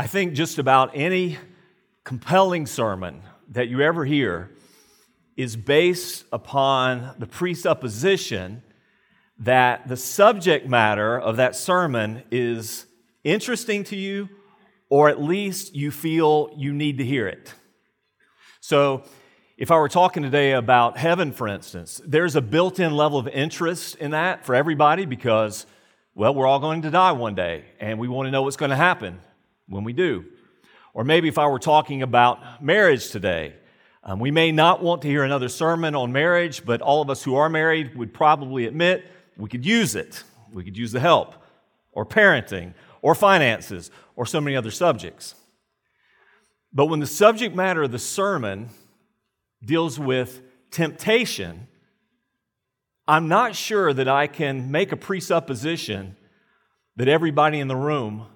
I think just about any compelling sermon that you ever hear is based upon the presupposition that the subject matter of that sermon is interesting to you, or at least you feel you need to hear it. So, if I were talking today about heaven, for instance, there's a built in level of interest in that for everybody because, well, we're all going to die one day, and we want to know what's going to happen when we do. Or maybe if I were talking about marriage today, um, we may not want to hear another sermon on marriage, but all of us who are married would probably admit we could use it. We could use the help, or parenting, or finances, or so many other subjects. But when the subject matter of the sermon deals with temptation, I'm not sure that I can make a presupposition that everybody in the room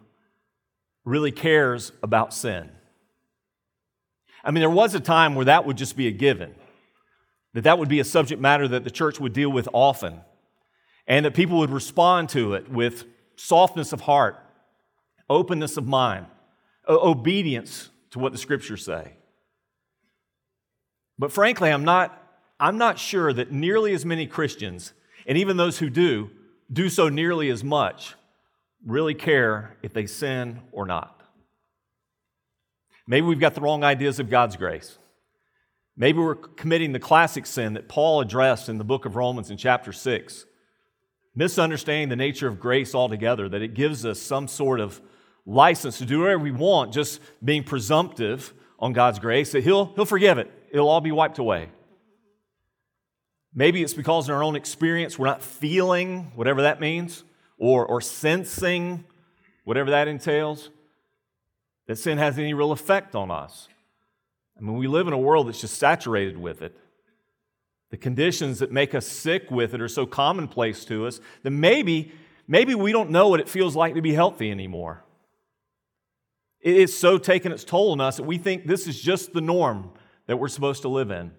really cares about sin. I mean, there was a time where that would just be a given, that that would be a subject matter that the church would deal with often, and that people would respond to it with softness of heart, openness of mind, obedience to what the scriptures say. But frankly, I'm not, I'm not sure that nearly as many Christians, and even those who do, do so nearly as much really care if they sin or not. Maybe we've got the wrong ideas of God's grace. Maybe we're committing the classic sin that Paul addressed in the book of Romans in chapter 6, misunderstanding the nature of grace altogether, that it gives us some sort of license to do whatever we want, just being presumptive on God's grace, that He'll, he'll forgive it. It'll all be wiped away. Maybe it's because in our own experience we're not feeling whatever that means or, or sensing, whatever that entails, that sin has any real effect on us. I mean, we live in a world that's just saturated with it. The conditions that make us sick with it are so commonplace to us that maybe, maybe we don't know what it feels like to be healthy anymore. It's so taken its toll on us that we think this is just the norm that we're supposed to live in.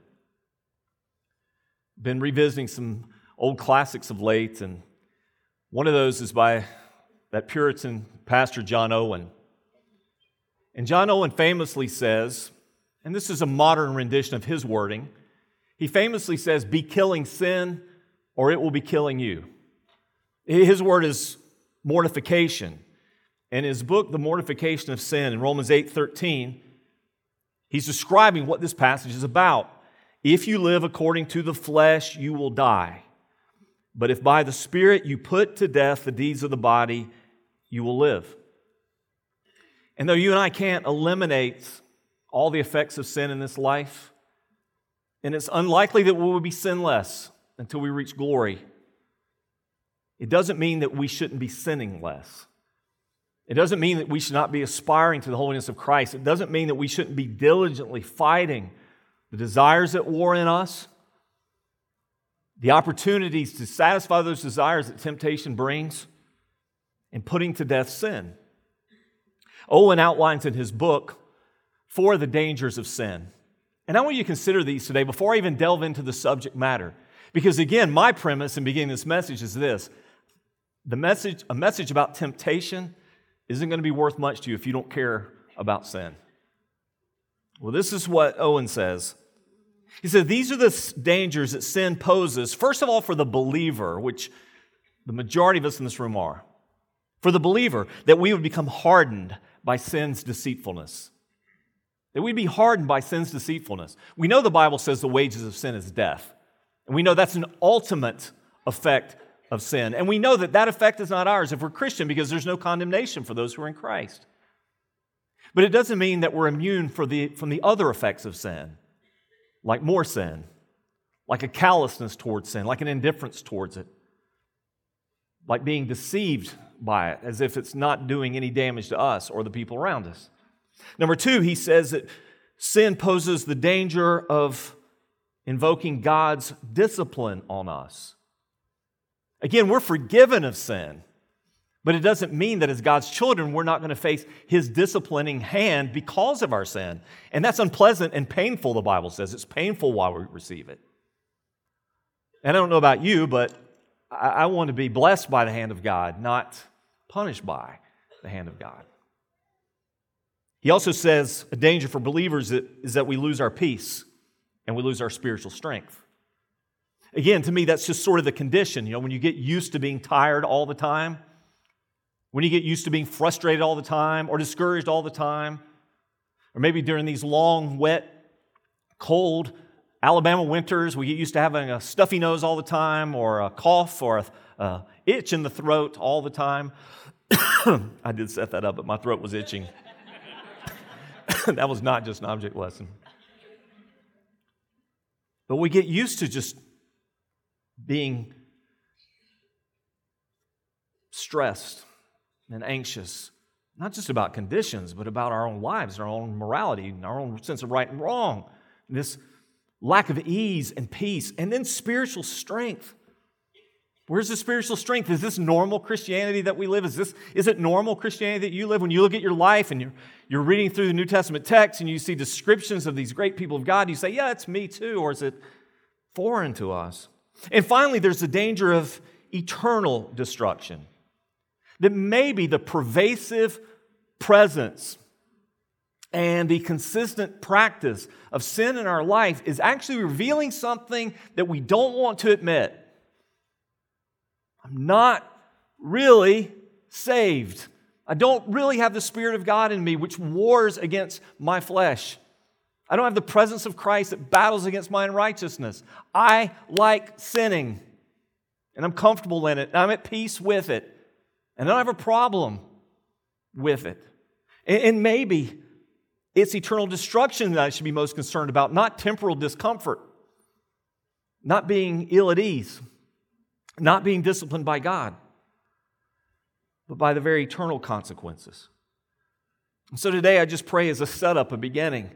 Been revisiting some old classics of late, and one of those is by that Puritan pastor, John Owen. And John Owen famously says, and this is a modern rendition of his wording, he famously says, Be killing sin, or it will be killing you. His word is mortification. In his book, The Mortification of Sin, in Romans 8 13, he's describing what this passage is about. If you live according to the flesh, you will die. But if by the Spirit you put to death the deeds of the body, you will live. And though you and I can't eliminate all the effects of sin in this life, and it's unlikely that we will be sinless until we reach glory, it doesn't mean that we shouldn't be sinning less. It doesn't mean that we should not be aspiring to the holiness of Christ. It doesn't mean that we shouldn't be diligently fighting the desires at war in us the opportunities to satisfy those desires that temptation brings, and putting to death sin. Owen outlines in his book four of the dangers of sin. And I want you to consider these today before I even delve into the subject matter. Because again, my premise in beginning this message is this the message, a message about temptation isn't going to be worth much to you if you don't care about sin. Well, this is what Owen says he said, These are the dangers that sin poses, first of all, for the believer, which the majority of us in this room are. For the believer, that we would become hardened by sin's deceitfulness. That we'd be hardened by sin's deceitfulness. We know the Bible says the wages of sin is death. And we know that's an ultimate effect of sin. And we know that that effect is not ours if we're Christian because there's no condemnation for those who are in Christ. But it doesn't mean that we're immune the, from the other effects of sin like more sin, like a callousness towards sin, like an indifference towards it, like being deceived by it as if it's not doing any damage to us or the people around us. Number two, he says that sin poses the danger of invoking God's discipline on us. Again, we're forgiven of sin. But it doesn't mean that as God's children, we're not going to face His disciplining hand because of our sin. And that's unpleasant and painful, the Bible says. It's painful while we receive it. And I don't know about you, but I, want to be blessed by the hand of God, not punished by the hand of God. He also says a danger for believers is that we lose our peace and we lose our spiritual strength. Again, to me, that's just sort of the condition. You know, when you get used to being tired all the time, when you get used to being frustrated all the time or discouraged all the time, or maybe during these long, wet, cold Alabama winters, we get used to having a stuffy nose all the time, or a cough, or a, a itch in the throat all the time. I did set that up, but my throat was itching. that was not just an object lesson. But we get used to just being stressed and anxious, not just about conditions, but about our own lives, our own morality, and our own sense of right and wrong. This lack of ease and peace, and then spiritual strength. Where's the spiritual strength? Is this normal Christianity that we live? Is, this, is it normal Christianity that you live? When you look at your life and you're, you're reading through the New Testament text and you see descriptions of these great people of God, you say, yeah, it's me too, or is it foreign to us? And finally, there's the danger of eternal destruction. That maybe the pervasive presence and the consistent practice of sin in our life is actually revealing something that we don't want to admit. I'm not really saved. I don't really have the Spirit of God in me, which wars against my flesh. I don't have the presence of Christ that battles against my unrighteousness. I like sinning, and I'm comfortable in it, I'm at peace with it, and I don't have a problem with it. And maybe it's eternal destruction that I should be most concerned about, not temporal discomfort, not being ill at ease, not being disciplined by God, but by the very eternal consequences. And so today I just pray as a setup, a beginning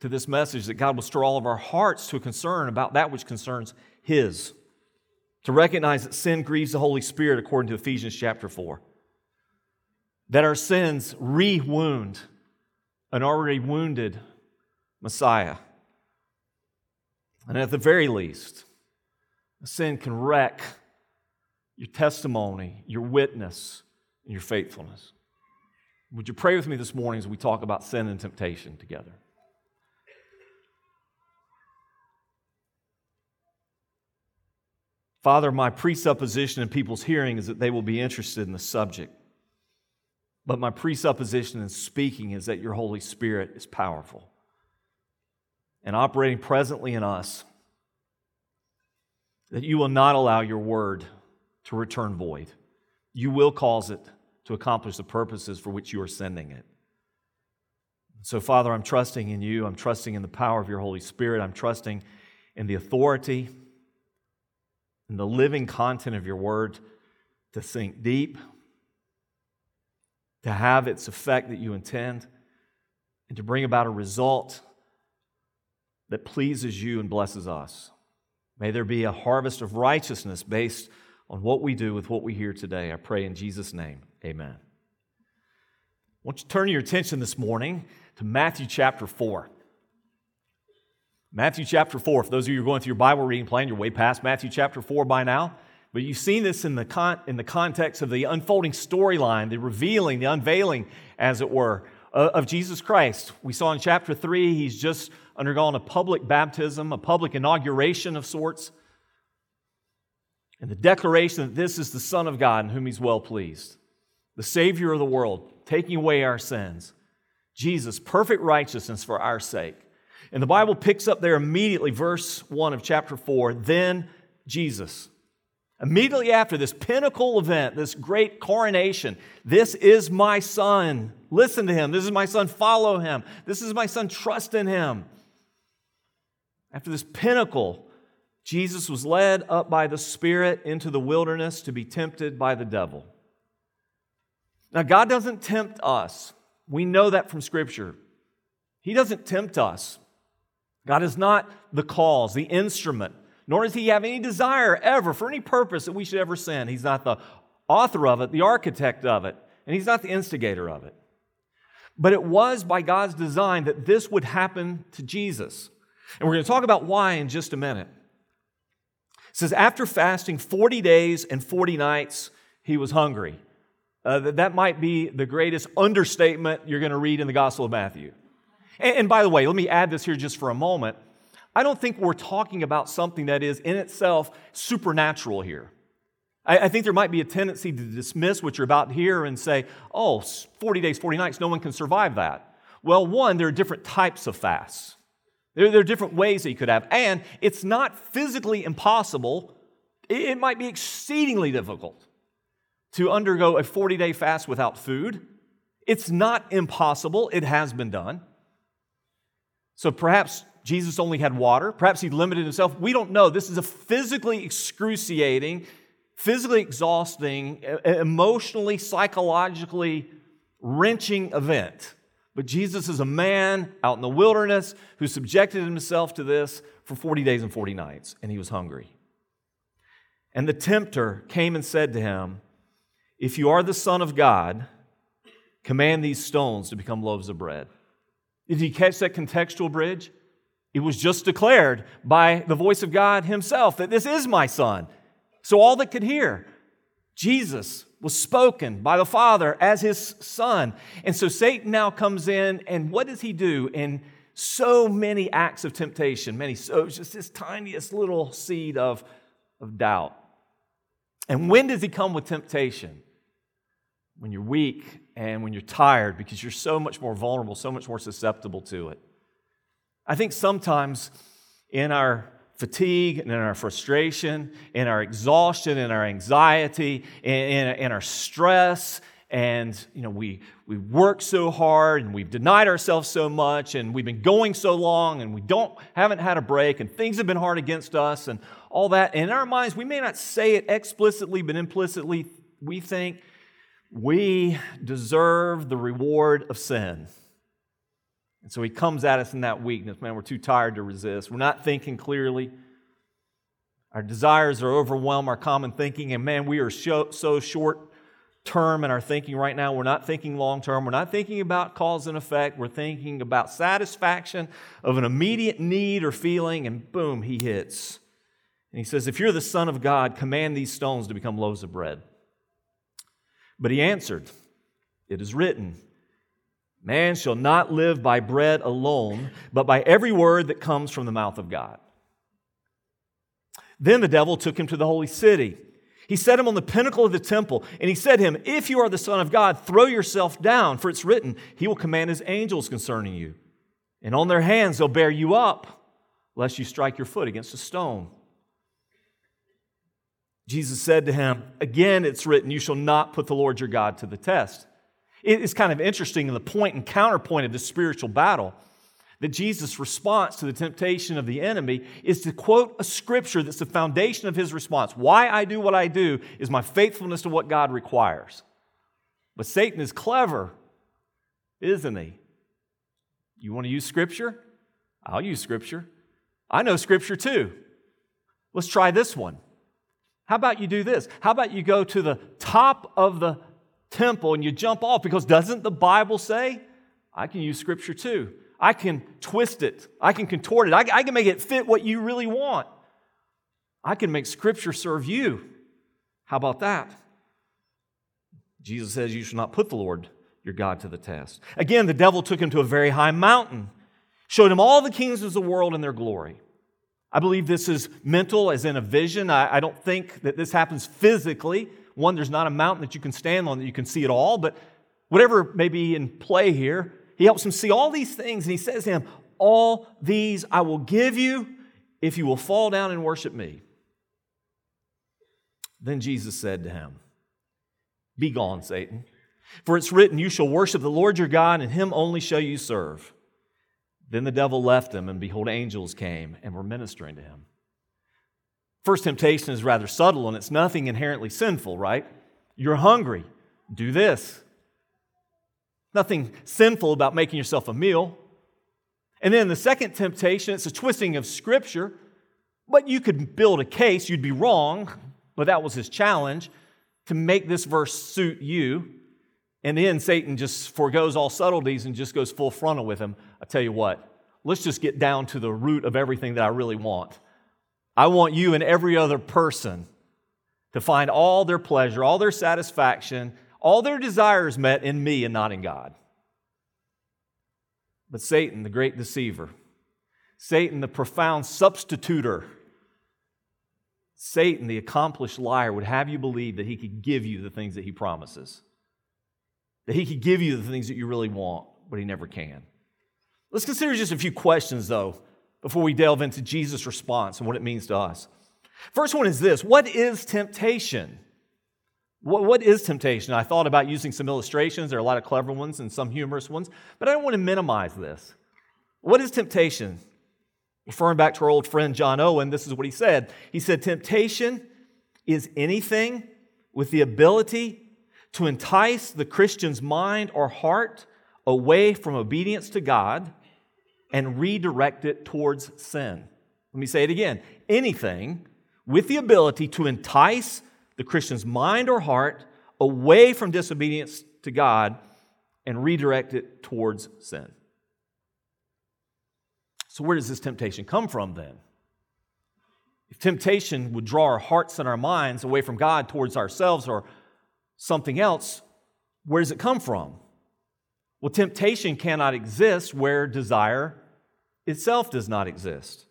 to this message, that God will stir all of our hearts to a concern about that which concerns His. To recognize that sin grieves the Holy Spirit according to Ephesians chapter 4. That our sins re wound an already wounded Messiah. And at the very least, sin can wreck your testimony, your witness, and your faithfulness. Would you pray with me this morning as we talk about sin and temptation together? Father, my presupposition in people's hearing is that they will be interested in the subject. But my presupposition in speaking is that your Holy Spirit is powerful and operating presently in us, that you will not allow your word to return void. You will cause it to accomplish the purposes for which you are sending it. So, Father, I'm trusting in you. I'm trusting in the power of your Holy Spirit. I'm trusting in the authority and the living content of your word to sink deep to have its effect that you intend, and to bring about a result that pleases you and blesses us. May there be a harvest of righteousness based on what we do with what we hear today. I pray in Jesus' name. Amen. I want you to turn your attention this morning to Matthew chapter 4. Matthew chapter 4. For those of you who are going through your Bible reading plan, you're way past Matthew chapter 4 by now. But you've seen this in the, con- in the context of the unfolding storyline, the revealing, the unveiling, as it were, of Jesus Christ. We saw in chapter 3, he's just undergone a public baptism, a public inauguration of sorts, and the declaration that this is the Son of God in whom he's well pleased, the Savior of the world, taking away our sins. Jesus, perfect righteousness for our sake. And the Bible picks up there immediately, verse 1 of chapter 4. Then Jesus. Immediately after this pinnacle event, this great coronation, this is my son. Listen to him. This is my son. Follow him. This is my son. Trust in him. After this pinnacle, Jesus was led up by the Spirit into the wilderness to be tempted by the devil. Now, God doesn't tempt us. We know that from Scripture. He doesn't tempt us. God is not the cause, the instrument nor does he have any desire ever for any purpose that we should ever sin. He's not the author of it, the architect of it, and he's not the instigator of it. But it was by God's design that this would happen to Jesus. And we're going to talk about why in just a minute. It says, after fasting 40 days and 40 nights, he was hungry. Uh, that, that might be the greatest understatement you're going to read in the Gospel of Matthew. And, and by the way, let me add this here just for a moment. I don't think we're talking about something that is in itself supernatural here. I, I think there might be a tendency to dismiss what you're about to hear and say, oh, 40 days, 40 nights, no one can survive that. Well, one, there are different types of fasts. There, there are different ways that you could have. And it's not physically impossible, it, it might be exceedingly difficult to undergo a 40 day fast without food. It's not impossible, it has been done. So perhaps Jesus only had water. Perhaps he limited himself. We don't know. This is a physically excruciating, physically exhausting, emotionally, psychologically wrenching event. But Jesus is a man out in the wilderness who subjected himself to this for 40 days and 40 nights, and he was hungry. And the tempter came and said to him, If you are the Son of God, command these stones to become loaves of bread. Did you catch that contextual bridge? It was just declared by the voice of God Himself that this is my Son. So all that could hear, Jesus was spoken by the Father as His Son. And so Satan now comes in, and what does he do? In so many acts of temptation, many, so it's just this tiniest little seed of, of doubt. And when does he come with temptation? When you're weak and when you're tired because you're so much more vulnerable, so much more susceptible to it. I think sometimes in our fatigue and in our frustration, in our exhaustion, in our anxiety, in, in, in our stress, and you know we we work so hard and we've denied ourselves so much and we've been going so long and we don't haven't had a break and things have been hard against us and all that and in our minds we may not say it explicitly but implicitly we think we deserve the reward of sin and so he comes at us in that weakness. Man, we're too tired to resist. We're not thinking clearly. Our desires are overwhelm our common thinking. And man, we are so, so short term in our thinking right now. We're not thinking long term. We're not thinking about cause and effect. We're thinking about satisfaction of an immediate need or feeling, and boom, he hits. And he says, If you're the Son of God, command these stones to become loaves of bread. But he answered, It is written, Man shall not live by bread alone, but by every word that comes from the mouth of God. Then the devil took him to the holy city. He set him on the pinnacle of the temple, and he said to him, If you are the Son of God, throw yourself down, for it's written, He will command His angels concerning you. And on their hands they'll bear you up, lest you strike your foot against a stone. Jesus said to him, Again, it's written, You shall not put the Lord your God to the test. It's kind of interesting in the point and counterpoint of this spiritual battle that Jesus' response to the temptation of the enemy is to quote a scripture that's the foundation of his response. Why I do what I do is my faithfulness to what God requires. But Satan is clever, isn't he? You want to use scripture? I'll use scripture. I know scripture too. Let's try this one. How about you do this? How about you go to the top of the temple and you jump off because doesn't the Bible say? I can use scripture too. I can twist it, I can contort it, I, I can make it fit what you really want. I can make scripture serve you. How about that? Jesus says, You shall not put the Lord your God to the test. Again, the devil took him to a very high mountain, showed him all the kingdoms of the world and their glory. I believe this is mental, as in a vision. I, I don't think that this happens physically. One, there's not a mountain that you can stand on that you can see it all, but whatever may be in play here, he helps him see all these things, and he says to him, All these I will give you if you will fall down and worship me. Then Jesus said to him, Be gone, Satan. For it's written, You shall worship the Lord your God, and him only shall you serve. Then the devil left him, and behold, angels came and were ministering to him. First temptation is rather subtle and it's nothing inherently sinful, right? You're hungry, do this. Nothing sinful about making yourself a meal. And then the second temptation, it's a twisting of scripture, but you could build a case, you'd be wrong, but that was his challenge to make this verse suit you. And then Satan just foregoes all subtleties and just goes full frontal with him. I tell you what, let's just get down to the root of everything that I really want. I want you and every other person to find all their pleasure, all their satisfaction, all their desires met in me and not in God. But Satan, the great deceiver, Satan, the profound substituter, Satan, the accomplished liar, would have you believe that he could give you the things that he promises, that he could give you the things that you really want, but he never can. Let's consider just a few questions, though, before we delve into Jesus' response and what it means to us. First one is this What is temptation? What, what is temptation? I thought about using some illustrations. There are a lot of clever ones and some humorous ones, but I don't want to minimize this. What is temptation? Referring back to our old friend John Owen, this is what he said. He said, Temptation is anything with the ability to entice the Christian's mind or heart away from obedience to God and redirect it towards sin. Let me say it again anything with the ability to entice the Christian's mind or heart away from disobedience to God and redirect it towards sin. So, where does this temptation come from then? If temptation would draw our hearts and our minds away from God towards ourselves or something else, where does it come from? Well, temptation cannot exist where desire itself does not exist.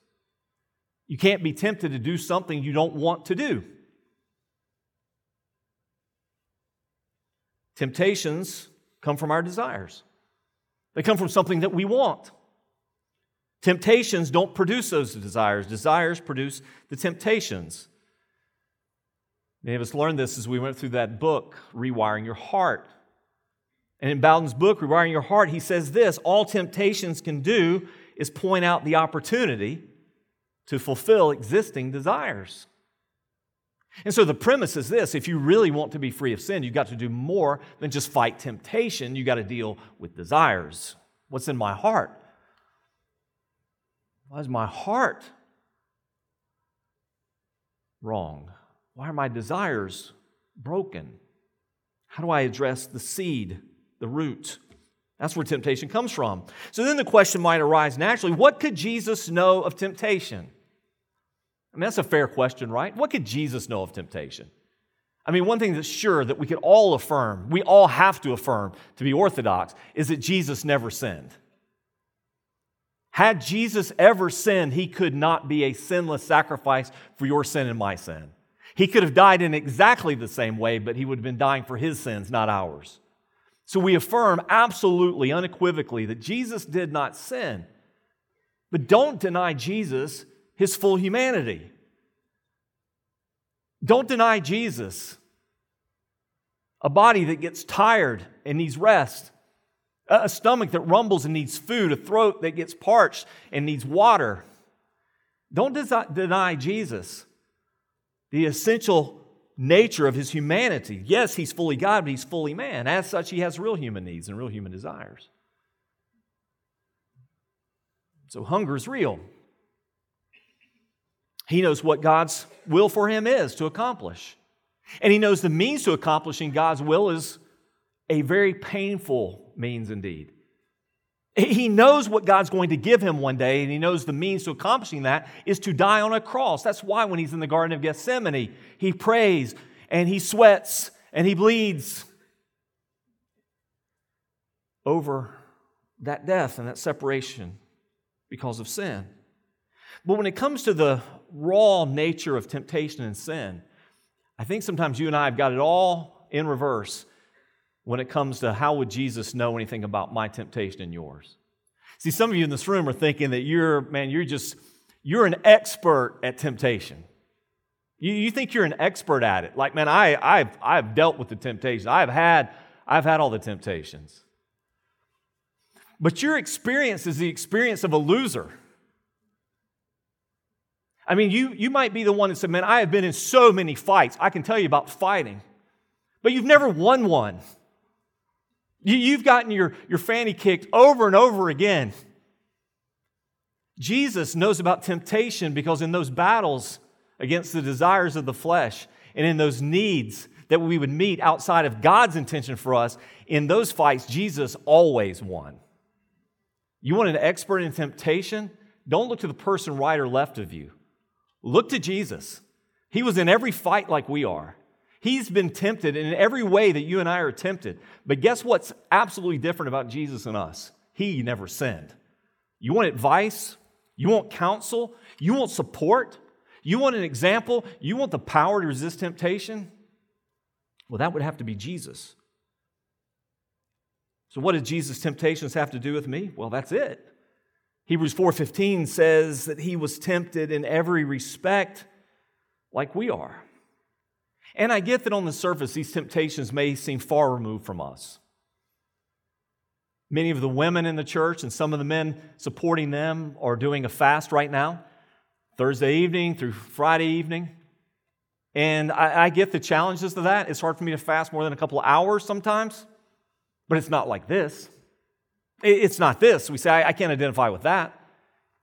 You can't be tempted to do something you don't want to do. Temptations come from our desires, they come from something that we want. Temptations don't produce those desires, desires produce the temptations. Many of us learned this as we went through that book, Rewiring Your Heart. And in Bowden's book, Rewiring Your Heart, he says this all temptations can do is point out the opportunity to fulfill existing desires. And so the premise is this if you really want to be free of sin, you've got to do more than just fight temptation. You've got to deal with desires. What's in my heart? Why is my heart wrong? Why are my desires broken? How do I address the seed, the root? That's where temptation comes from. So then the question might arise naturally what could Jesus know of temptation? I mean, that's a fair question, right? What could Jesus know of temptation? I mean, one thing that's sure that we could all affirm, we all have to affirm to be orthodox, is that Jesus never sinned. Had Jesus ever sinned, he could not be a sinless sacrifice for your sin and my sin. He could have died in exactly the same way, but he would have been dying for his sins, not ours. So we affirm absolutely, unequivocally, that Jesus did not sin. But don't deny Jesus his full humanity. Don't deny Jesus a body that gets tired and needs rest, a stomach that rumbles and needs food, a throat that gets parched and needs water. Don't deny Jesus, the essential nature of his humanity. Yes, he's fully God, but he's fully man. As such, he has real human needs and real human desires. So hunger is real. He knows what God's will for him is to accomplish. And he knows the means to accomplishing God's will is a very painful means indeed. He knows what God's going to give him one day, and he knows the means to accomplishing that is to die on a cross. That's why when he's in the Garden of Gethsemane, he prays and he sweats and he bleeds over that death and that separation because of sin. But when it comes to the raw nature of temptation and sin, I think sometimes you and I have got it all in reverse when it comes to how would Jesus know anything about my temptation and yours. See, some of you in this room are thinking that you're, man, you're just, you're an expert at temptation. You, you think you're an expert at it. Like, man, I, I've, I've dealt with the temptation. I've had, I've had all the temptations. But your experience is the experience of a loser. I mean, you, you might be the one that said, Man, I have been in so many fights. I can tell you about fighting, but you've never won one. You, you've gotten your, your fanny kicked over and over again. Jesus knows about temptation because in those battles against the desires of the flesh and in those needs that we would meet outside of God's intention for us, in those fights, Jesus always won. You want an expert in temptation? Don't look to the person right or left of you. Look to Jesus. He was in every fight like we are. He's been tempted in every way that you and I are tempted. But guess what's absolutely different about Jesus and us? He never sinned. You want advice? You want counsel? You want support? You want an example? You want the power to resist temptation? Well, that would have to be Jesus. So what did Jesus' temptations have to do with me? Well, that's it. Hebrews 4:15 says that he was tempted in every respect like we are. And I get that on the surface these temptations may seem far removed from us. Many of the women in the church and some of the men supporting them are doing a fast right now, Thursday evening through Friday evening. And I, I, get the challenges of that. It's hard for me to fast more than a couple hours sometimes, but it's not like this. It's not this. We say, I, I can't identify with that.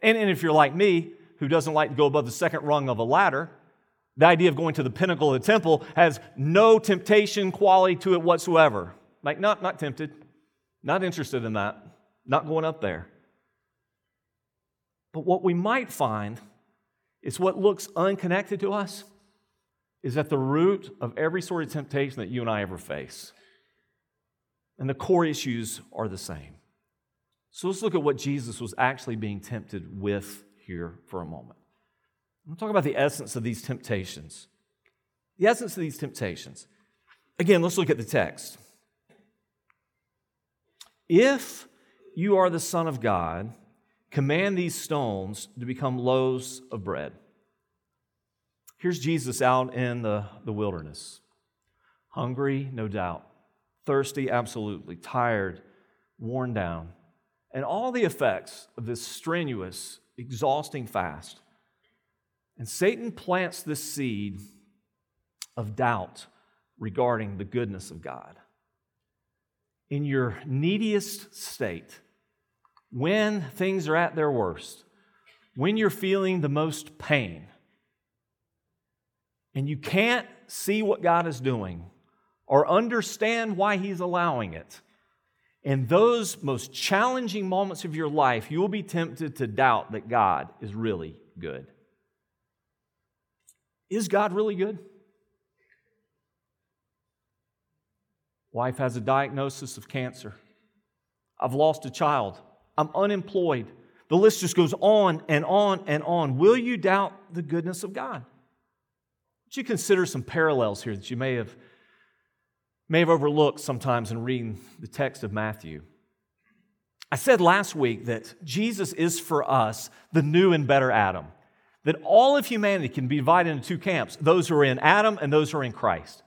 And, and if you're like me, who doesn't like to go above the second rung of a ladder, the idea of going to the pinnacle of the temple has no temptation quality to it whatsoever. Like, not, not tempted, not interested in that, not going up there. But what we might find is what looks unconnected to us is at the root of every sort of temptation that you and I ever face. And the core issues are the same. So let's look at what Jesus was actually being tempted with here for a moment. I'm talk about the essence of these temptations. The essence of these temptations. Again, let's look at the text. If you are the Son of God, command these stones to become loaves of bread. Here's Jesus out in the, the wilderness. Hungry, no doubt. Thirsty, absolutely. Tired, worn down. And all the effects of this strenuous, exhausting fast. And Satan plants this seed of doubt regarding the goodness of God. In your neediest state, when things are at their worst, when you're feeling the most pain, and you can't see what God is doing or understand why He's allowing it, in those most challenging moments of your life, you will be tempted to doubt that God is really good. Is God really good? Wife has a diagnosis of cancer. I've lost a child. I'm unemployed. The list just goes on and on and on. Will you doubt the goodness of God? Would you consider some parallels here that you may have, may have overlooked sometimes in reading the text of Matthew? I said last week that Jesus is for us the new and better Adam, that all of humanity can be divided into two camps those who are in Adam and those who are in Christ.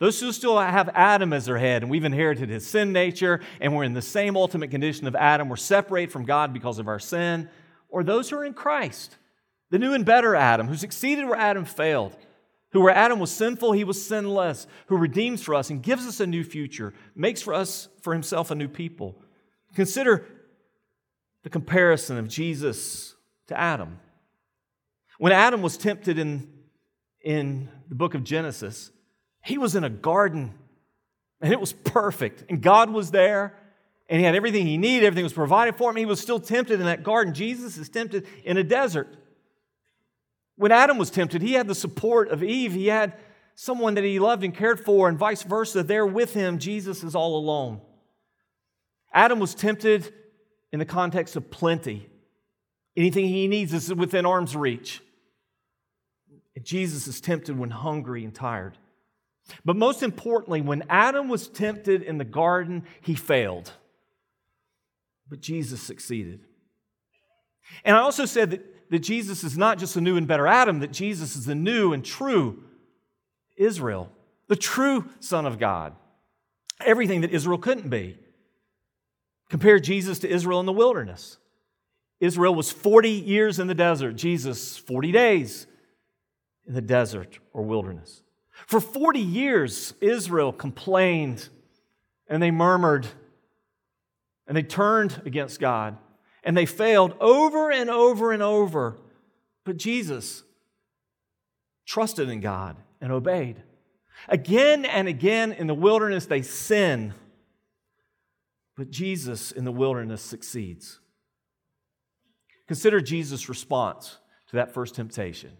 Those who still have Adam as their head, and we've inherited his sin nature, and we're in the same ultimate condition of Adam, we're separated from God because of our sin, or those who are in Christ, the new and better Adam, who succeeded where Adam failed, who where Adam was sinful, he was sinless, who redeems for us and gives us a new future, makes for us, for himself, a new people. Consider the comparison of Jesus to Adam. When Adam was tempted in, in the book of Genesis, he was in a garden and it was perfect, and God was there. And he had everything he needed, everything was provided for him. He was still tempted in that garden. Jesus is tempted in a desert. When Adam was tempted, he had the support of Eve. He had someone that he loved and cared for, and vice versa. There with him, Jesus is all alone. Adam was tempted in the context of plenty. Anything he needs is within arm's reach. And Jesus is tempted when hungry and tired. But most importantly, when Adam was tempted in the garden, he failed. But Jesus succeeded. And I also said that that Jesus is not just a new and better Adam, that Jesus is the new and true Israel, the true Son of God. Everything that Israel couldn't be. Compare Jesus to Israel in the wilderness. Israel was 40 years in the desert, Jesus, 40 days in the desert or wilderness. For 40 years, Israel complained and they murmured and they turned against God and they failed over and over and over. But Jesus trusted in God and obeyed. Again and again in the wilderness, they sin. But Jesus in the wilderness succeeds. Consider Jesus' response to that first temptation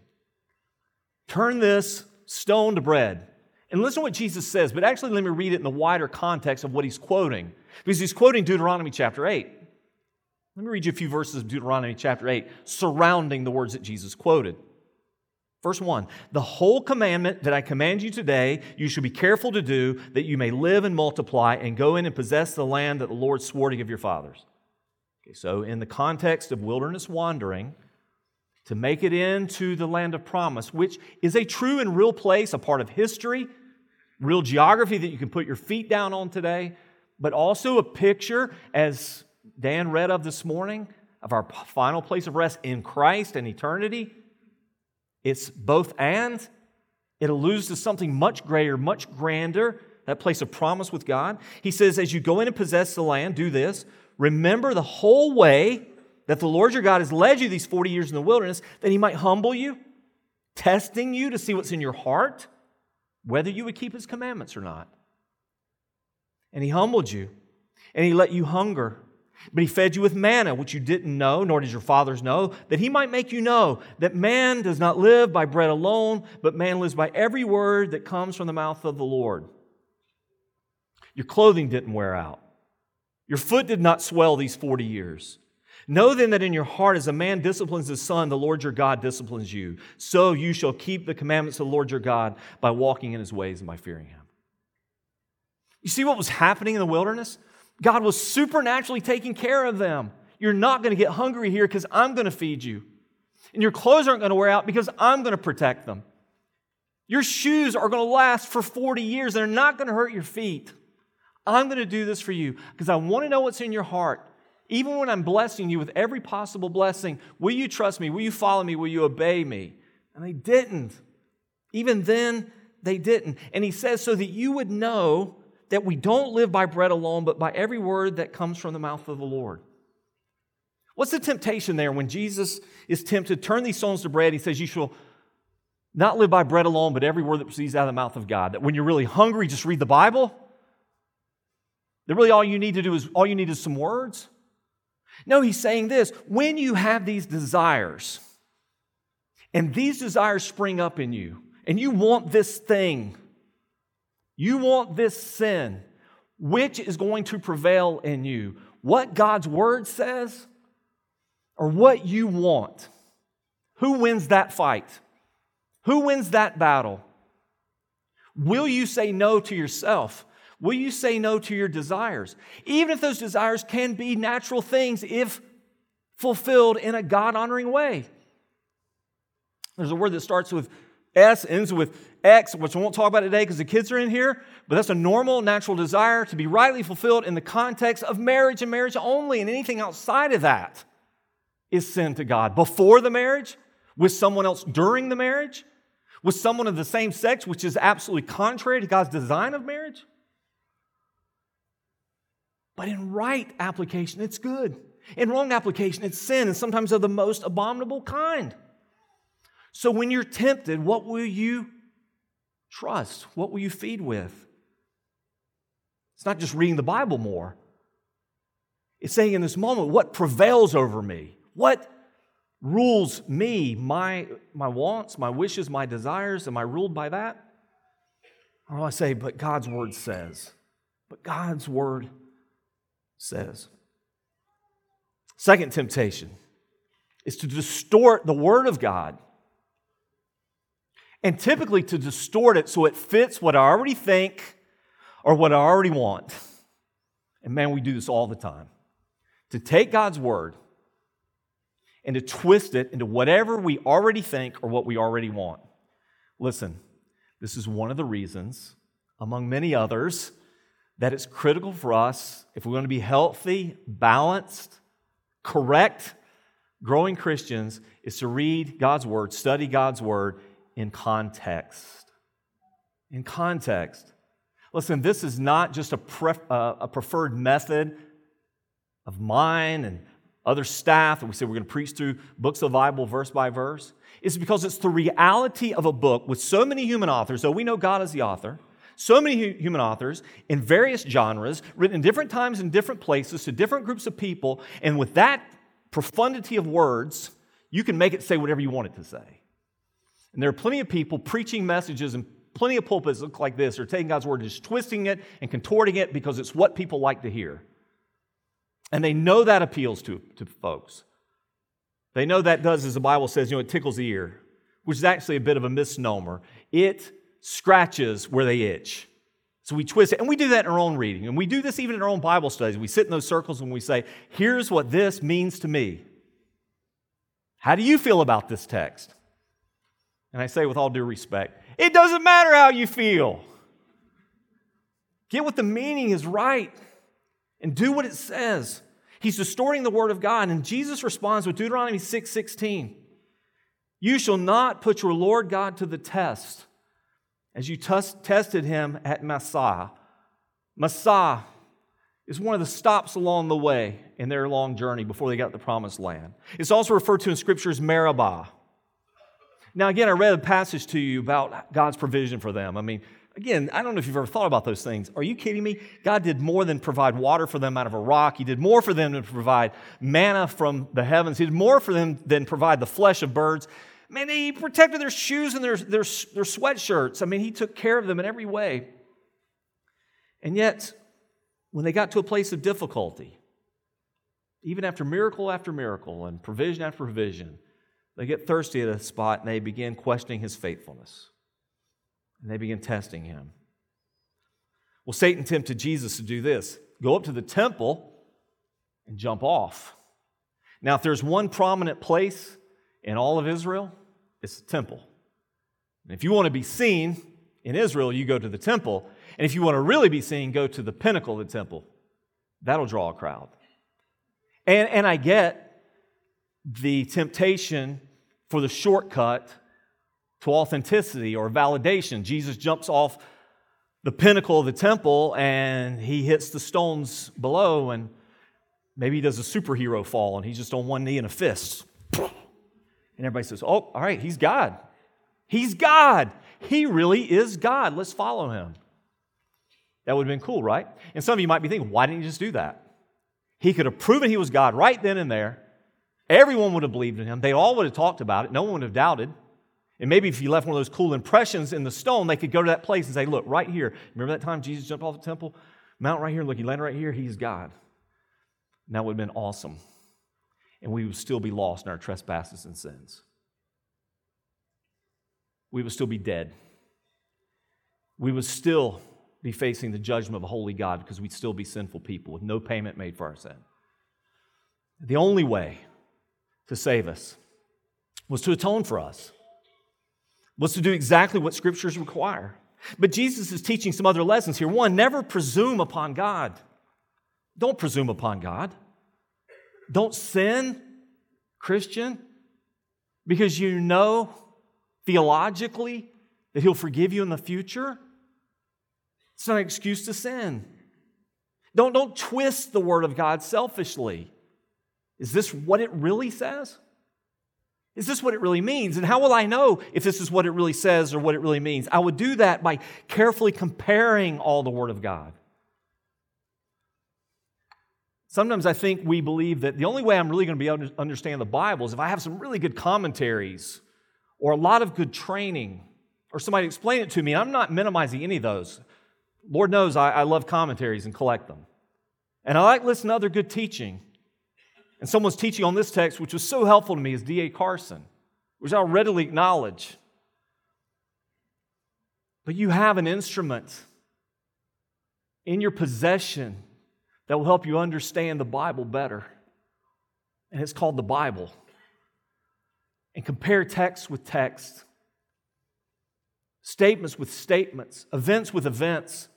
turn this stone to bread. And listen to what Jesus says, but actually, let me read it in the wider context of what he's quoting, because he's quoting Deuteronomy chapter 8. Let me read you a few verses of Deuteronomy chapter 8 surrounding the words that Jesus quoted. Verse 1 The whole commandment that I command you today, you should be careful to do, that you may live and multiply and go in and possess the land that the Lord swore to give your fathers. Okay, so, in the context of wilderness wandering, to make it into the land of promise, which is a true and real place, a part of history, real geography that you can put your feet down on today, but also a picture, as Dan read of this morning, of our final place of rest in Christ and eternity. It's both and. It alludes to something much greater, much grander, that place of promise with God. He says, as you go in and possess the land, do this. Remember the whole way that the Lord your God has led you these 40 years in the wilderness, that he might humble you, testing you to see what's in your heart, whether you would keep his commandments or not. And he humbled you, and he let you hunger but he fed you with manna, which you didn't know, nor did your fathers know, that he might make you know that man does not live by bread alone, but man lives by every word that comes from the mouth of the Lord. Your clothing didn't wear out. Your foot did not swell these 40 years. Know then that in your heart, as a man disciplines his son, the Lord your God disciplines you. So you shall keep the commandments of the Lord your God by walking in his ways and by fearing him. You see what was happening in the wilderness? God was supernaturally taking care of them. You're not going to get hungry here because I'm going to feed you. And your clothes aren't going to wear out because I'm going to protect them. Your shoes are going to last for 40 years. They're not going to hurt your feet. I'm going to do this for you because I want to know what's in your heart. Even when I'm blessing you with every possible blessing, will you trust me? Will you follow me? Will you obey me? And they didn't. Even then, they didn't. And he says, so that you would know that we don't live by bread alone, but by every word that comes from the mouth of the Lord. What's the temptation there when Jesus is tempted? Turn these stones to bread. He says, You shall not live by bread alone, but every word that proceeds out of the mouth of God. That when you're really hungry, just read the Bible. That really all you need to do is all you need is some words. No, he's saying this when you have these desires, and these desires spring up in you, and you want this thing, you want this sin. Which is going to prevail in you? What God's word says or what you want? Who wins that fight? Who wins that battle? Will you say no to yourself? Will you say no to your desires? Even if those desires can be natural things if fulfilled in a God honoring way. There's a word that starts with S, ends with X, which I won't talk about today because the kids are in here, but that's a normal, natural desire to be rightly fulfilled in the context of marriage and marriage only, and anything outside of that is sin to God. Before the marriage, with someone else during the marriage, with someone of the same sex, which is absolutely contrary to God's design of marriage. But in right application, it's good. In wrong application, it's sin, and sometimes of the most abominable kind. So when you're tempted, what will you trust? What will you feed with? It's not just reading the Bible more. It's saying in this moment, what prevails over me? What rules me, my, my wants, my wishes, my desires? Am I ruled by that? Or do I say, but God's word says? But God's word says. Second temptation is to distort the word of God and typically to distort it so it fits what I already think or what I already want. And man, we do this all the time. To take God's word and to twist it into whatever we already think or what we already want. Listen, this is one of the reasons, among many others, that it's critical for us, if we're going to be healthy, balanced, correct, growing Christians, is to read God's word, study God's word, in context. In context. Listen, this is not just a, pref- uh, a preferred method of mine and other staff that we say we're going to preach through books of the Bible verse by verse. It's because it's the reality of a book with so many human authors, though we know God is the author, so many human authors in various genres, written in different times in different places to different groups of people, and with that profundity of words, you can make it say whatever you want it to say. And there are plenty of people preaching messages and plenty of pulpits look like this. They're taking God's word, and just twisting it and contorting it because it's what people like to hear. And they know that appeals to, to folks. They know that does, as the Bible says, you know, it tickles the ear, which is actually a bit of a misnomer. It scratches where they itch. So we twist it, and we do that in our own reading. And we do this even in our own Bible studies. We sit in those circles and we say, here's what this means to me. How do you feel about this text? And I say with all due respect, it doesn't matter how you feel. Get what the meaning is right and do what it says. He's distorting the word of God, and Jesus responds with Deuteronomy 6 You shall not put your Lord God to the test as you t- tested him at Massah. Massah is one of the stops along the way in their long journey before they got the promised land. It's also referred to in Scripture as Meribah. Now, again, I read a passage to you about God's provision for them. I mean, again, I don't know if you've ever thought about those things. Are you kidding me? God did more than provide water for them out of a rock. He did more for them than provide manna from the heavens. He did more for them than provide the flesh of birds. Man, he protected their shoes and their, their, their sweatshirts. I mean, he took care of them in every way. And yet, when they got to a place of difficulty, even after miracle after miracle and provision after provision, they get thirsty at a spot and they begin questioning his faithfulness. And they begin testing him. Well, Satan tempted Jesus to do this go up to the temple and jump off. Now, if there's one prominent place in all of Israel, it's the temple. And if you want to be seen in Israel, you go to the temple. And if you want to really be seen, go to the pinnacle of the temple. That'll draw a crowd. And, and I get the temptation for the shortcut to authenticity or validation. Jesus jumps off the pinnacle of the temple and he hits the stones below, and maybe he does a superhero fall and he's just on one knee and a fist. And everybody says, Oh, all right, he's God. He's God. He really is God. Let's follow him. That would have been cool, right? And some of you might be thinking, why didn't he just do that? He could have proven he was God right then and there. Everyone would have believed in him. They all would have talked about it. No one would have doubted. And maybe if you left one of those cool impressions in the stone, they could go to that place and say, Look, right here. Remember that time Jesus jumped off the temple? Mount right here. Look, he landed right here. He's God. And that would have been awesome. And we would still be lost in our trespasses and sins. We would still be dead. We would still be facing the judgment of a holy God because we'd still be sinful people with no payment made for our sin. The only way to save us was to atone for us, was to do exactly what scriptures require. But Jesus is teaching some other lessons here. One, never presume upon God. Don't presume upon God. Don't sin, Christian, because you know theologically that He'll forgive you in the future. It's not an excuse to sin. Don't, don't twist the word of God selfishly. Is this what it really says? Is this what it really means? And how will I know if this is what it really says or what it really means? I would do that by carefully comparing all the Word of God. Sometimes I think we believe that the only way I'm really going to be able to understand the Bible is if I have some really good commentaries or a lot of good training or somebody explain it to me. I'm not minimizing any of those. Lord knows I, I love commentaries and collect them. And I like listening to other good teaching. And someone's teaching on this text, which was so helpful to me, is D.A. Carson, which I'll readily acknowledge. But you have an instrument in your possession that will help you understand the Bible better. And it's called the Bible. And compare text with text, statements with statements, events with events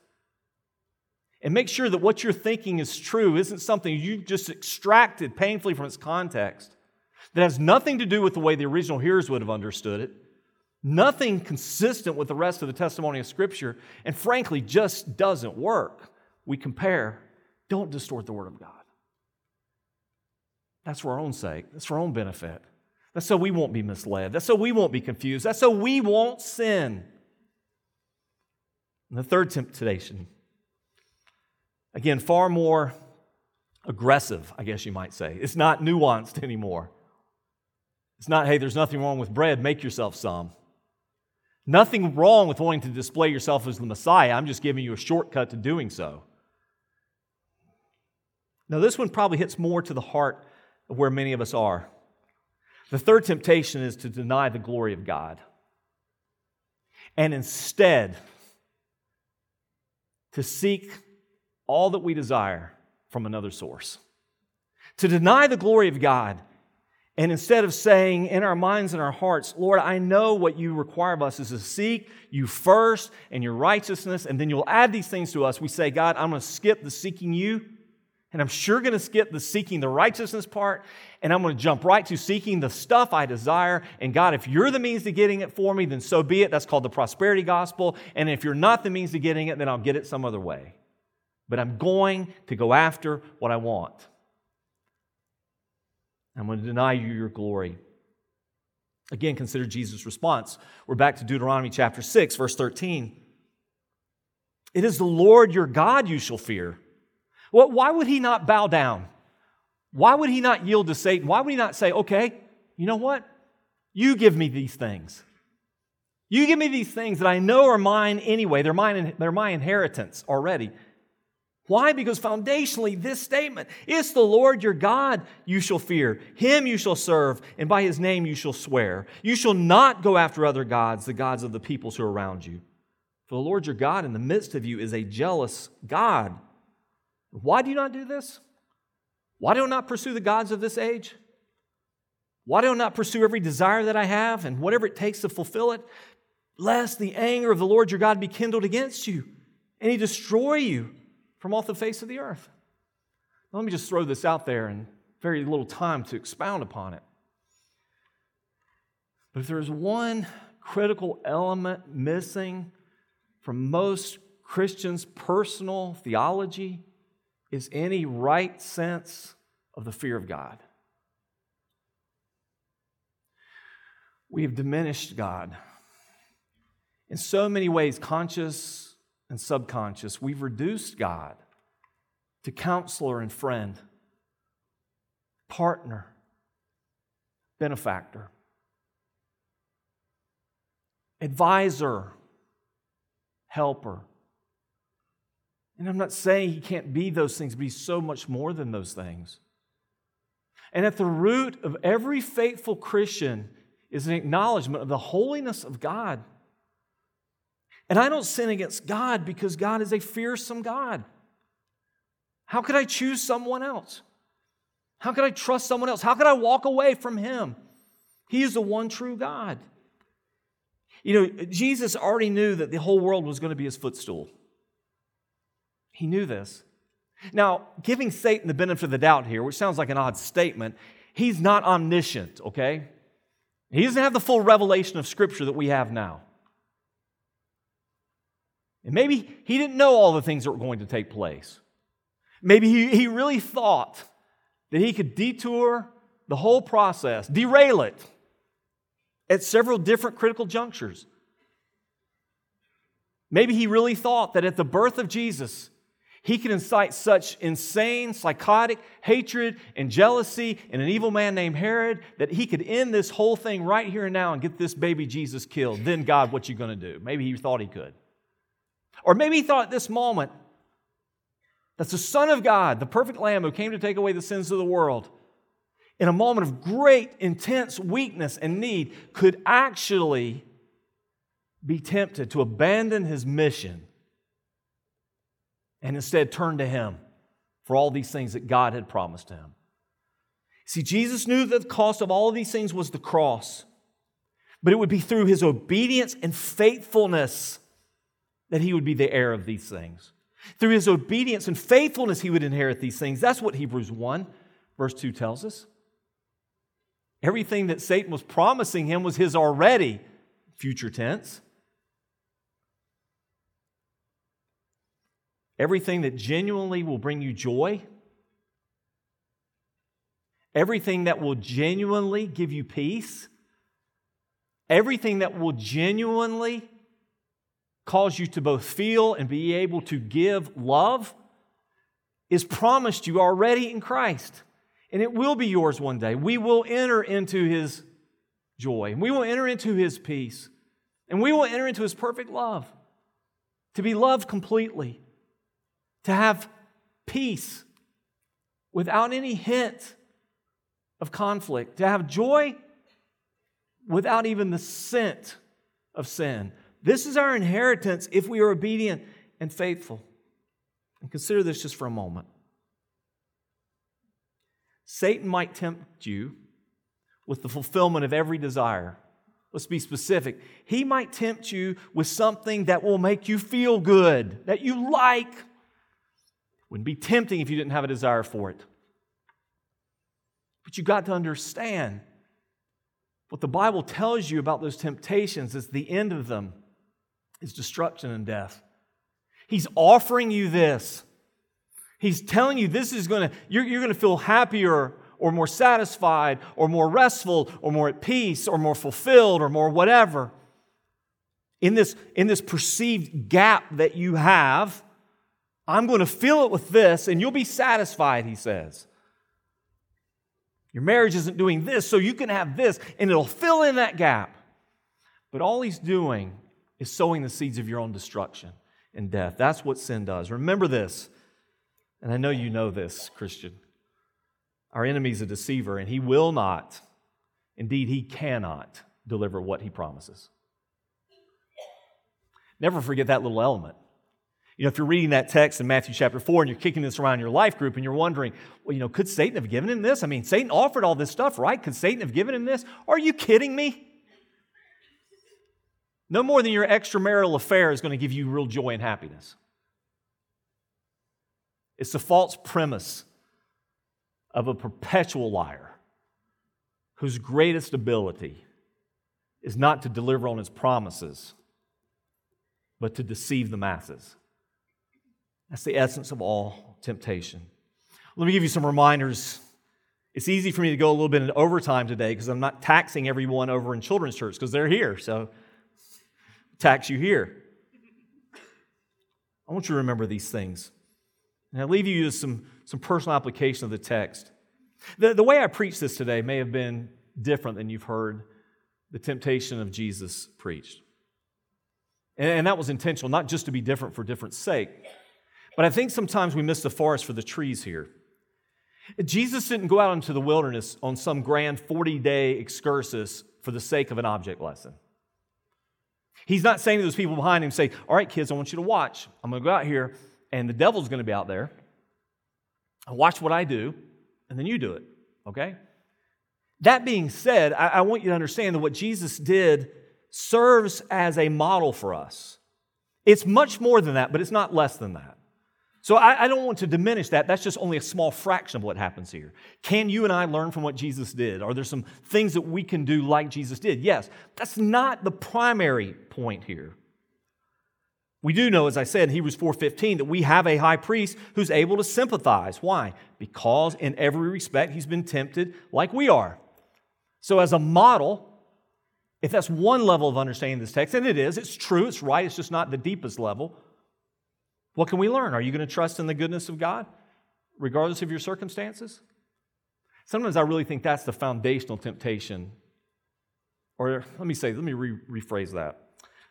and make sure that what you're thinking is true isn't something you just extracted painfully from its context, that has nothing to do with the way the original hearers would have understood it, nothing consistent with the rest of the testimony of Scripture, and frankly just doesn't work. We compare. Don't distort the Word of God. That's for our own sake, that's for our own benefit. That's so we won't be misled. That's so we won't be confused. That's so we won't sin. And the third temptation Again, far more aggressive, I guess you might say. It's not nuanced anymore. It's not, hey, there's nothing wrong with bread, make yourself some. Nothing wrong with wanting to display yourself as the Messiah. I'm just giving you a shortcut to doing so. Now, this one probably hits more to the heart of where many of us are. The third temptation is to deny the glory of God and instead to seek all that we desire from another source. To deny the glory of God and instead of saying in our minds and our hearts, Lord, I know what you require of us is to seek you first and your righteousness, and then you'll add these things to us, we say, God, I'm going to skip the seeking you, and I'm sure going to skip the seeking the righteousness part, and I'm going to jump right to seeking the stuff I desire. And God, if you're the means to getting it for me, then so be it. That's called the prosperity gospel. And if you're not the means to getting it, then I'll get it some other way. But I'm going to go after what I want. I'm going to deny you your glory. Again, consider Jesus' response. We're back to Deuteronomy chapter 6, verse 13. It is the Lord your God you shall fear. Well, why would he not bow down? Why would he not yield to Satan? Why would he not say, okay, you know what? You give me these things. You give me these things that I know are mine anyway. They're, mine, they're my inheritance already. Why? Because foundationally, this statement it's the Lord your God you shall fear, him you shall serve, and by his name you shall swear. You shall not go after other gods, the gods of the peoples who are around you. For the Lord your God in the midst of you is a jealous God. Why do you not do this? Why do I not pursue the gods of this age? Why do I not pursue every desire that I have and whatever it takes to fulfill it? Lest the anger of the Lord your God be kindled against you and he destroy you from off the face of the earth. Let me just throw this out there and very little time to expound upon it. But if there's one critical element missing from most Christians' personal theology, is any right sense of the fear of God. We have diminished God. In so many ways, conscious and subconscious, we've reduced God to counselor and friend, partner, benefactor, advisor, helper. And I'm not saying he can't be those things, but he's so much more than those things. And at the root of every faithful Christian is an acknowledgement of the holiness of God and I don't sin against God because God is a fearsome God. How could I choose someone else? How could I trust someone else? How could I walk away from Him? He is the one true God. You know, Jesus already knew that the whole world was going to be His footstool. He knew this. Now, giving Satan the benefit of the doubt here, which sounds like an odd statement, he's not omniscient, okay? He doesn't have the full revelation of Scripture that we have now. And maybe he didn't know all the things that were going to take place. Maybe he, he really thought that he could detour the whole process, derail it at several different critical junctures. Maybe he really thought that at the birth of Jesus, he could incite such insane, psychotic hatred and jealousy in an evil man named Herod that he could end this whole thing right here and now and get this baby Jesus killed. Then, God, what you going to do? Maybe he thought he could. Or maybe he thought at this moment that the Son of God, the perfect Lamb who came to take away the sins of the world, in a moment of great, intense weakness and need, could actually be tempted to abandon his mission and instead turn to him for all these things that God had promised him. See, Jesus knew that the cost of all of these things was the cross, but it would be through his obedience and faithfulness that he would be the heir of these things. Through his obedience and faithfulness, he would inherit these things. That's what Hebrews 1, verse 2 tells us. Everything that Satan was promising him was his already, future tense. Everything that genuinely will bring you joy, everything that will genuinely give you peace, everything that will genuinely cause you to both feel and be able to give love is promised you already in Christ. And it will be yours one day. We will enter into his joy, and we will enter into his peace, And we will enter into his perfect love, to be loved completely, to have peace without any hint of conflict, to have joy without even the scent of sin. This is our inheritance if we are obedient and faithful. And consider this just for a moment. Satan might tempt you with the fulfillment of every desire. Let's be specific. He might tempt you with something that will make you feel good, that you like. Wouldn't be tempting if you didn't have a desire for it. But you got to understand what the Bible tells you about those temptations is the end of them is destruction and death. He's offering you this. He's telling you this is going to, you're, you're going to feel happier or more satisfied or more restful or more at peace or more fulfilled or more whatever. In this, in this perceived gap that you have, I'm going to fill it with this and you'll be satisfied, he says. Your marriage isn't doing this, so you can have this, and it'll fill in that gap. But all he's doing is sowing the seeds of your own destruction and death. That's what sin does. Remember this, and I know you know this, Christian. Our enemy is a deceiver, and he will not, indeed, he cannot deliver what he promises. Never forget that little element. You know, if you're reading that text in Matthew chapter 4 and you're kicking this around your life group and you're wondering, well, you know, could Satan have given him this? I mean, Satan offered all this stuff, right? Could Satan have given him this? Are you kidding me? No more than your extramarital affair is going to give you real joy and happiness. It's the false premise of a perpetual liar whose greatest ability is not to deliver on his promises, but to deceive the masses. That's the essence of all temptation. Let me give you some reminders. It's easy for me to go a little bit into overtime today because I'm not taxing everyone over in children's church because they're here. So, tax you here. I want you to remember these things. And I leave you with some, some personal application of the text. The, the way I preach this today may have been different than you've heard the temptation of Jesus preached. And, and that was intentional, not just to be different for different sake. But I think sometimes we miss the forest for the trees here. Jesus didn't go out into the wilderness on some grand 40 day excursus for the sake of an object lesson. He's not saying to those people behind him, say, All right, kids, I want you to watch. I'm going to go out here, and the devil's going to be out there. Watch what I do, and then you do it, okay? That being said, I, I want you to understand that what Jesus did serves as a model for us. It's much more than that, but it's not less than that. So I, I, don't want to diminish that. That's just only a small fraction of what happens here. Can you and I learn from what Jesus did? Are there some things that we can do like Jesus did? Yes. That's not the primary point here. We do know, as I said in Hebrews 4:15, that we have a high priest who's able to sympathize. Why? Because in every respect he's been tempted like we are. So, as a model, if that's one level of understanding this text, and it is, it's true, it's right, it's just not the deepest level. What can we learn? Are you going to trust in the goodness of God, regardless of your circumstances? Sometimes I really think that's the foundational temptation. Or let me say, let me re- rephrase that.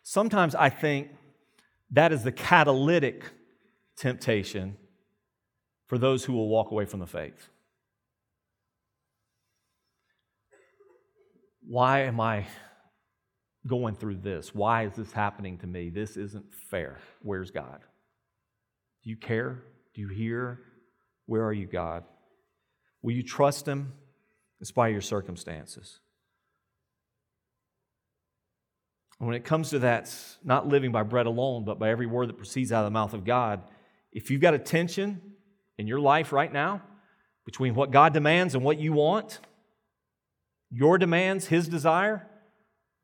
Sometimes I think that is the catalytic temptation for those who will walk away from the faith. Why am I going through this? Why is this happening to me? This isn't fair. Where's God? Do you care? Do you hear? Where are you, God? Will you trust Him despite your circumstances? when it comes to that, not living by bread alone, but by every word that proceeds out of the mouth of God, if you've got a tension in your life right now between what God demands and what you want, your demands, His desire,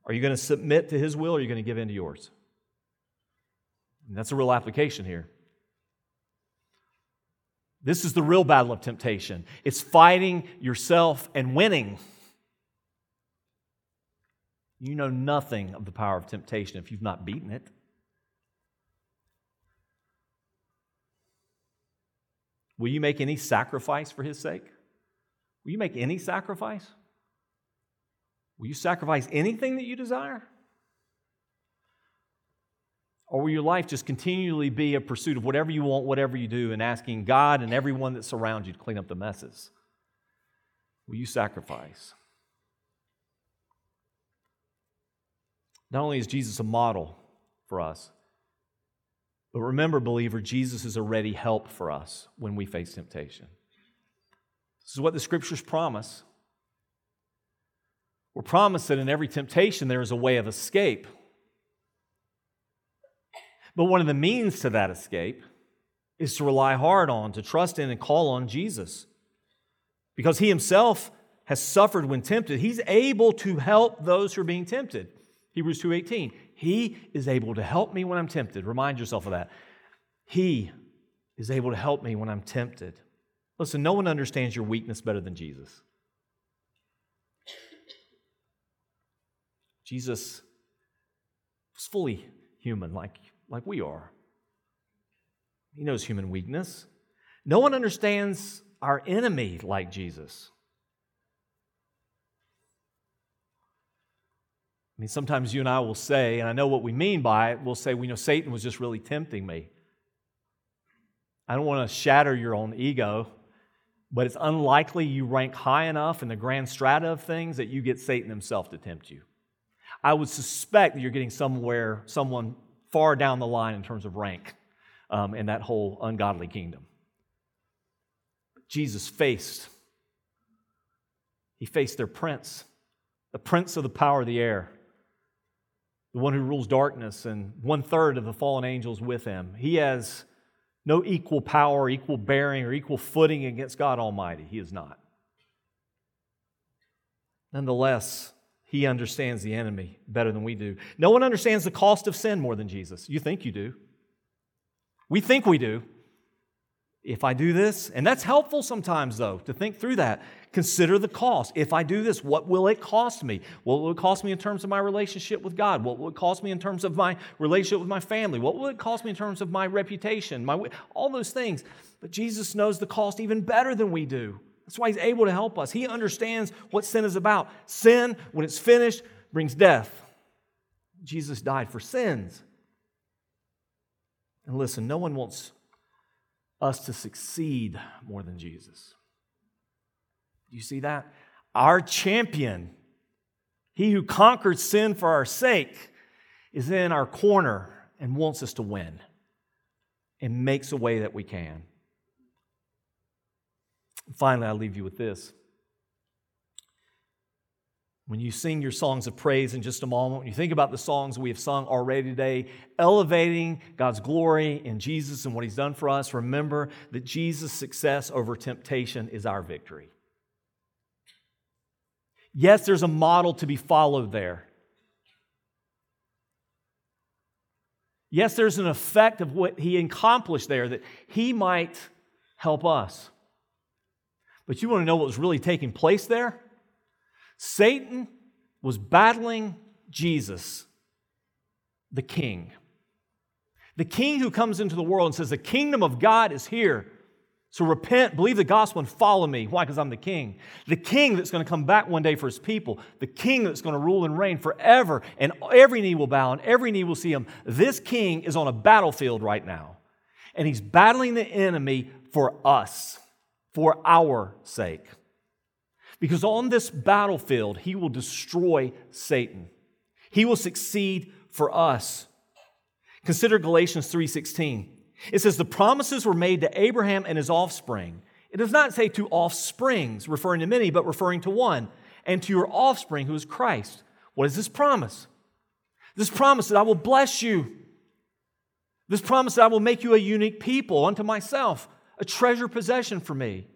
are you going to submit to His will or are you going to give in to yours? And that's a real application here. This is the real battle of temptation. It's fighting yourself and winning. You know nothing of the power of temptation if you've not beaten it. Will you make any sacrifice for his sake? Will you make any sacrifice? Will you sacrifice anything that you desire? Or will your life just continually be a pursuit of whatever you want, whatever you do, and asking God and everyone that surrounds you to clean up the messes? Will you sacrifice? Not only is Jesus a model for us, but remember, believer, Jesus is a ready help for us when we face temptation. This is what the scriptures promise. We're promised that in every temptation there is a way of escape. But one of the means to that escape is to rely hard on, to trust in, and call on Jesus. Because he himself has suffered when tempted. He's able to help those who are being tempted. Hebrews 2:18. He is able to help me when I'm tempted. Remind yourself of that. He is able to help me when I'm tempted. Listen, no one understands your weakness better than Jesus. Jesus was fully human, like, like we are. He knows human weakness. No one understands our enemy like Jesus. I mean, sometimes you and I will say, and I know what we mean by it, we'll say, we know Satan was just really tempting me. I don't want to shatter your own ego, but it's unlikely you rank high enough in the grand strata of things that you get Satan himself to tempt you. I would suspect that you're getting somewhere, someone far down the line in terms of rank um, in that whole ungodly kingdom. Jesus faced, he faced their prince, the prince of the power of the air the one who rules darkness, and one third of the fallen angels with him. He has no equal power, equal bearing, or equal footing against God Almighty. He is not. Nonetheless, he understands the enemy better than we do. No one understands the cost of sin more than Jesus. You think you do. We think we do if I do this, and that's helpful sometimes, though, to think through that. Consider the cost. If I do this, what will it cost me? What will it cost me in terms of my relationship with God? What will it cost me in terms of my relationship with my family? What will it cost me in terms of my reputation? My, all those things. But Jesus knows the cost even better than we do. That's why He's able to help us. He understands what sin is about. Sin, when it's finished, brings death. Jesus died for sins. And listen, no one wants us to succeed more than Jesus. Do you see that? Our champion, he who conquered sin for our sake, is in our corner and wants us to win and makes a way that we can. Finally, I'll leave you with this. When you sing your songs of praise in just a moment, when you think about the songs we have sung already today, elevating God's glory in Jesus and what He's done for us, remember that Jesus' success over temptation is our victory. Yes, there's a model to be followed there. Yes, there's an effect of what He accomplished there that He might help us. But you want to know what was really taking place there? Satan was battling Jesus, the king. The king who comes into the world and says, The kingdom of God is here. So repent, believe the gospel, and follow me. Why? Because I'm the king. The king that's going to come back one day for his people. The king that's going to rule and reign forever. And every knee will bow and every knee will see him. This king is on a battlefield right now. And he's battling the enemy for us, for our sake. Because on this battlefield, he will destroy Satan. He will succeed for us. Consider Galatians 3:16. It says the promises were made to Abraham and his offspring. It does not say to offsprings, referring to many, but referring to one, and to your offspring who is Christ. What is this promise? This promise that I will bless you. This promise that I will make you a unique people unto myself, a treasure possession for me.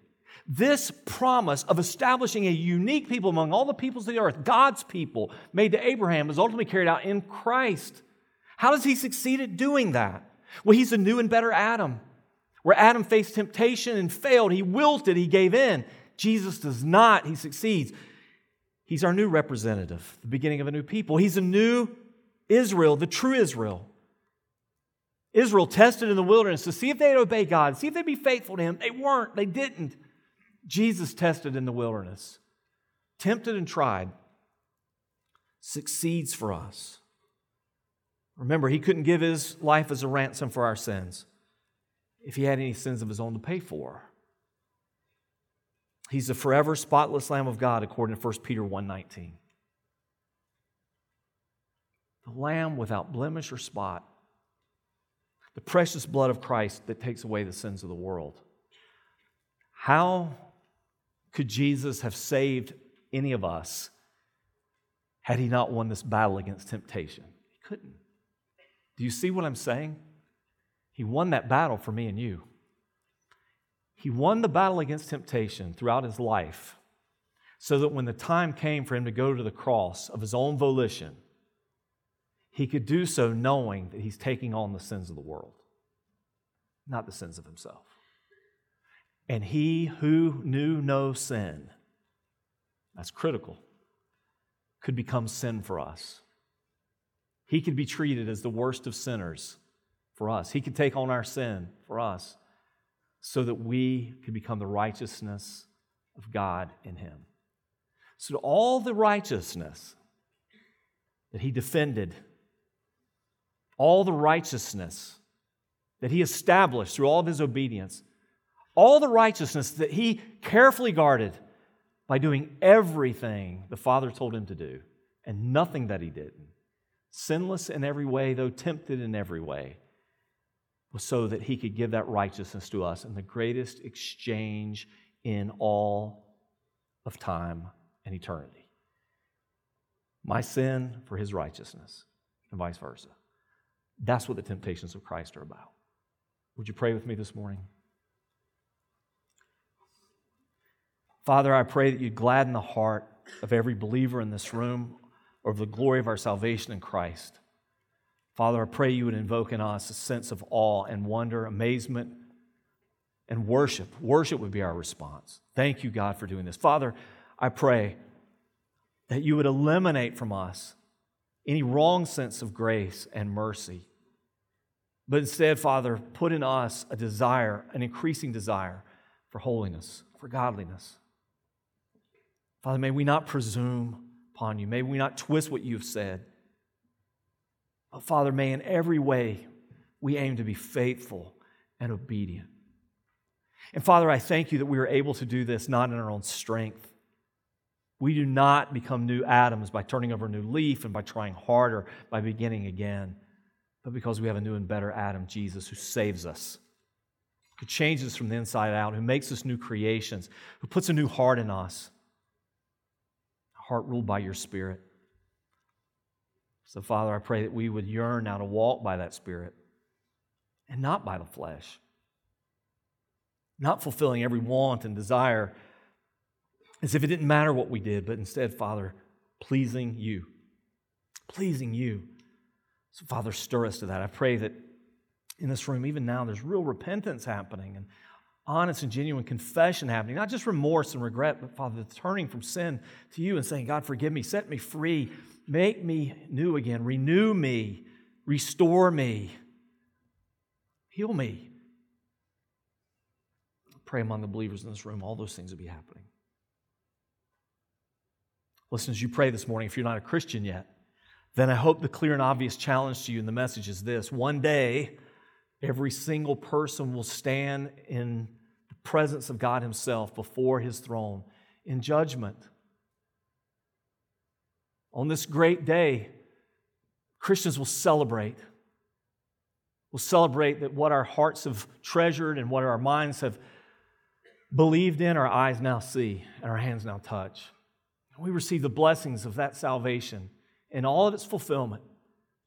This promise of establishing a unique people among all the peoples of the earth, God's people, made to Abraham, was ultimately carried out in Christ. How does he succeed at doing that? Well, he's a new and better Adam. Where Adam faced temptation and failed, he wilted, he gave in. Jesus does not, he succeeds. He's our new representative, the beginning of a new people. He's a new Israel, the true Israel. Israel tested in the wilderness to see if they'd obey God, see if they'd be faithful to Him. They weren't, they didn't. Jesus tested in the wilderness, tempted and tried, succeeds for us. Remember, he couldn't give his life as a ransom for our sins if he had any sins of his own to pay for. He's the forever spotless lamb of God according to 1 Peter 1:19. The lamb without blemish or spot. The precious blood of Christ that takes away the sins of the world. How could Jesus have saved any of us had he not won this battle against temptation? He couldn't. Do you see what I'm saying? He won that battle for me and you. He won the battle against temptation throughout his life so that when the time came for him to go to the cross of his own volition, he could do so knowing that he's taking on the sins of the world, not the sins of himself. And he who knew no sin, that's critical, could become sin for us. He could be treated as the worst of sinners for us. He could take on our sin for us so that we could become the righteousness of God in him. So, all the righteousness that he defended, all the righteousness that he established through all of his obedience, all the righteousness that he carefully guarded by doing everything the Father told him to do and nothing that he didn't, sinless in every way, though tempted in every way, was so that he could give that righteousness to us in the greatest exchange in all of time and eternity. My sin for his righteousness, and vice versa. That's what the temptations of Christ are about. Would you pray with me this morning? Father, I pray that you gladden the heart of every believer in this room of the glory of our salvation in Christ. Father, I pray you would invoke in us a sense of awe and wonder, amazement, and worship. Worship would be our response. Thank you, God, for doing this. Father, I pray that you would eliminate from us any wrong sense of grace and mercy. But instead, Father, put in us a desire, an increasing desire for holiness, for godliness. Father, may we not presume upon you. May we not twist what you've said. But Father, may in every way we aim to be faithful and obedient. And Father, I thank you that we are able to do this not in our own strength. We do not become new Adams by turning over a new leaf and by trying harder, by beginning again, but because we have a new and better Adam, Jesus, who saves us, who changes us from the inside out, who makes us new creations, who puts a new heart in us a heart ruled by your Spirit. So, Father, I pray that we would yearn now to walk by that Spirit and not by the flesh, not fulfilling every want and desire as if it didn't matter what we did, but instead, Father, pleasing you. Pleasing you. So, Father, stir us to that. I pray that in this room, even now, there's real repentance happening and honest and genuine confession happening, not just remorse and regret, but Father, turning from sin to you and saying, God, forgive me, set me free, make me new again, renew me, restore me, heal me. pray among the believers in this room, all those things will be happening. Listen, as you pray this morning, if you're not a Christian yet, then I hope the clear and obvious challenge to you in the message is this one day, every single person will stand in the presence of God Himself before His throne in judgment. On this great day, Christians will celebrate. We'll celebrate that what our hearts have treasured and what our minds have believed in, our eyes now see and our hands now touch. We receive the blessings of that salvation in all of its fulfillment,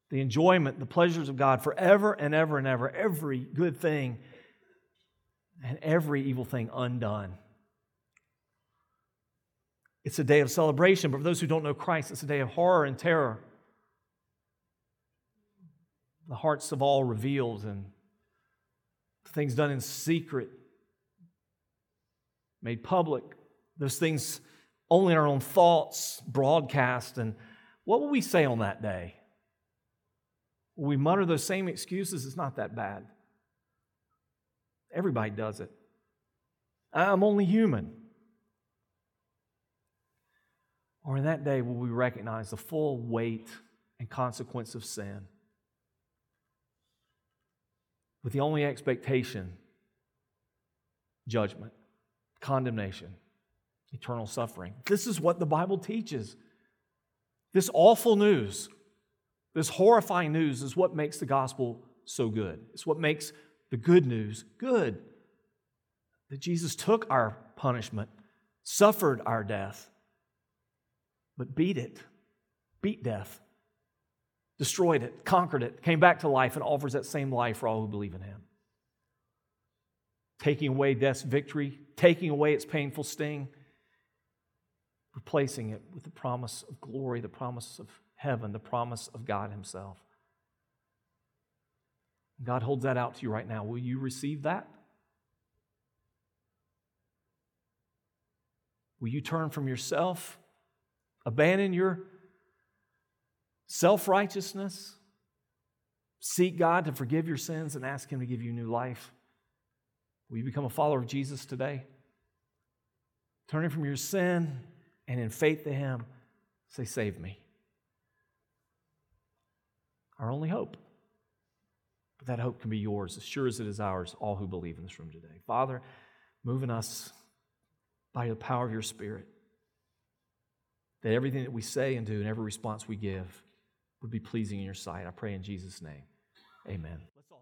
the enjoyment, the pleasures of God forever and ever and ever, every good thing and every evil thing undone. It's a day of celebration, but for those who don't know Christ, it's a day of horror and terror. The hearts of all revealed and things done in secret, made public. Those things only in our own thoughts broadcast. And what will we say on that day? Will we mutter those same excuses? It's not that bad. Everybody does it. I'm only human. Or in that day, will we recognize the full weight and consequence of sin with the only expectation judgment, condemnation, eternal suffering. This is what the Bible teaches. This awful news, this horrifying news, is what makes the gospel so good. It's what makes the good news good. That Jesus took our punishment, suffered our death, but beat it, beat death, destroyed it, conquered it, came back to life, and offers that same life for all who believe in him. Taking away death's victory, taking away its painful sting, replacing it with the promise of glory, the promise of heaven, the promise of God Himself. God holds that out to you right now. Will you receive that? Will you turn from yourself, abandon your self righteousness, seek God to forgive your sins, and ask Him to give you new life? Will you become a follower of Jesus today? Turning from your sin and in faith to Him, say, Save me. Our only hope. But that hope can be yours as sure as it is ours, all who believe in this room today. Father, move in us by the power of your Spirit, that everything that we say and do and every response we give would be pleasing in your sight. I pray in Jesus' name. Amen.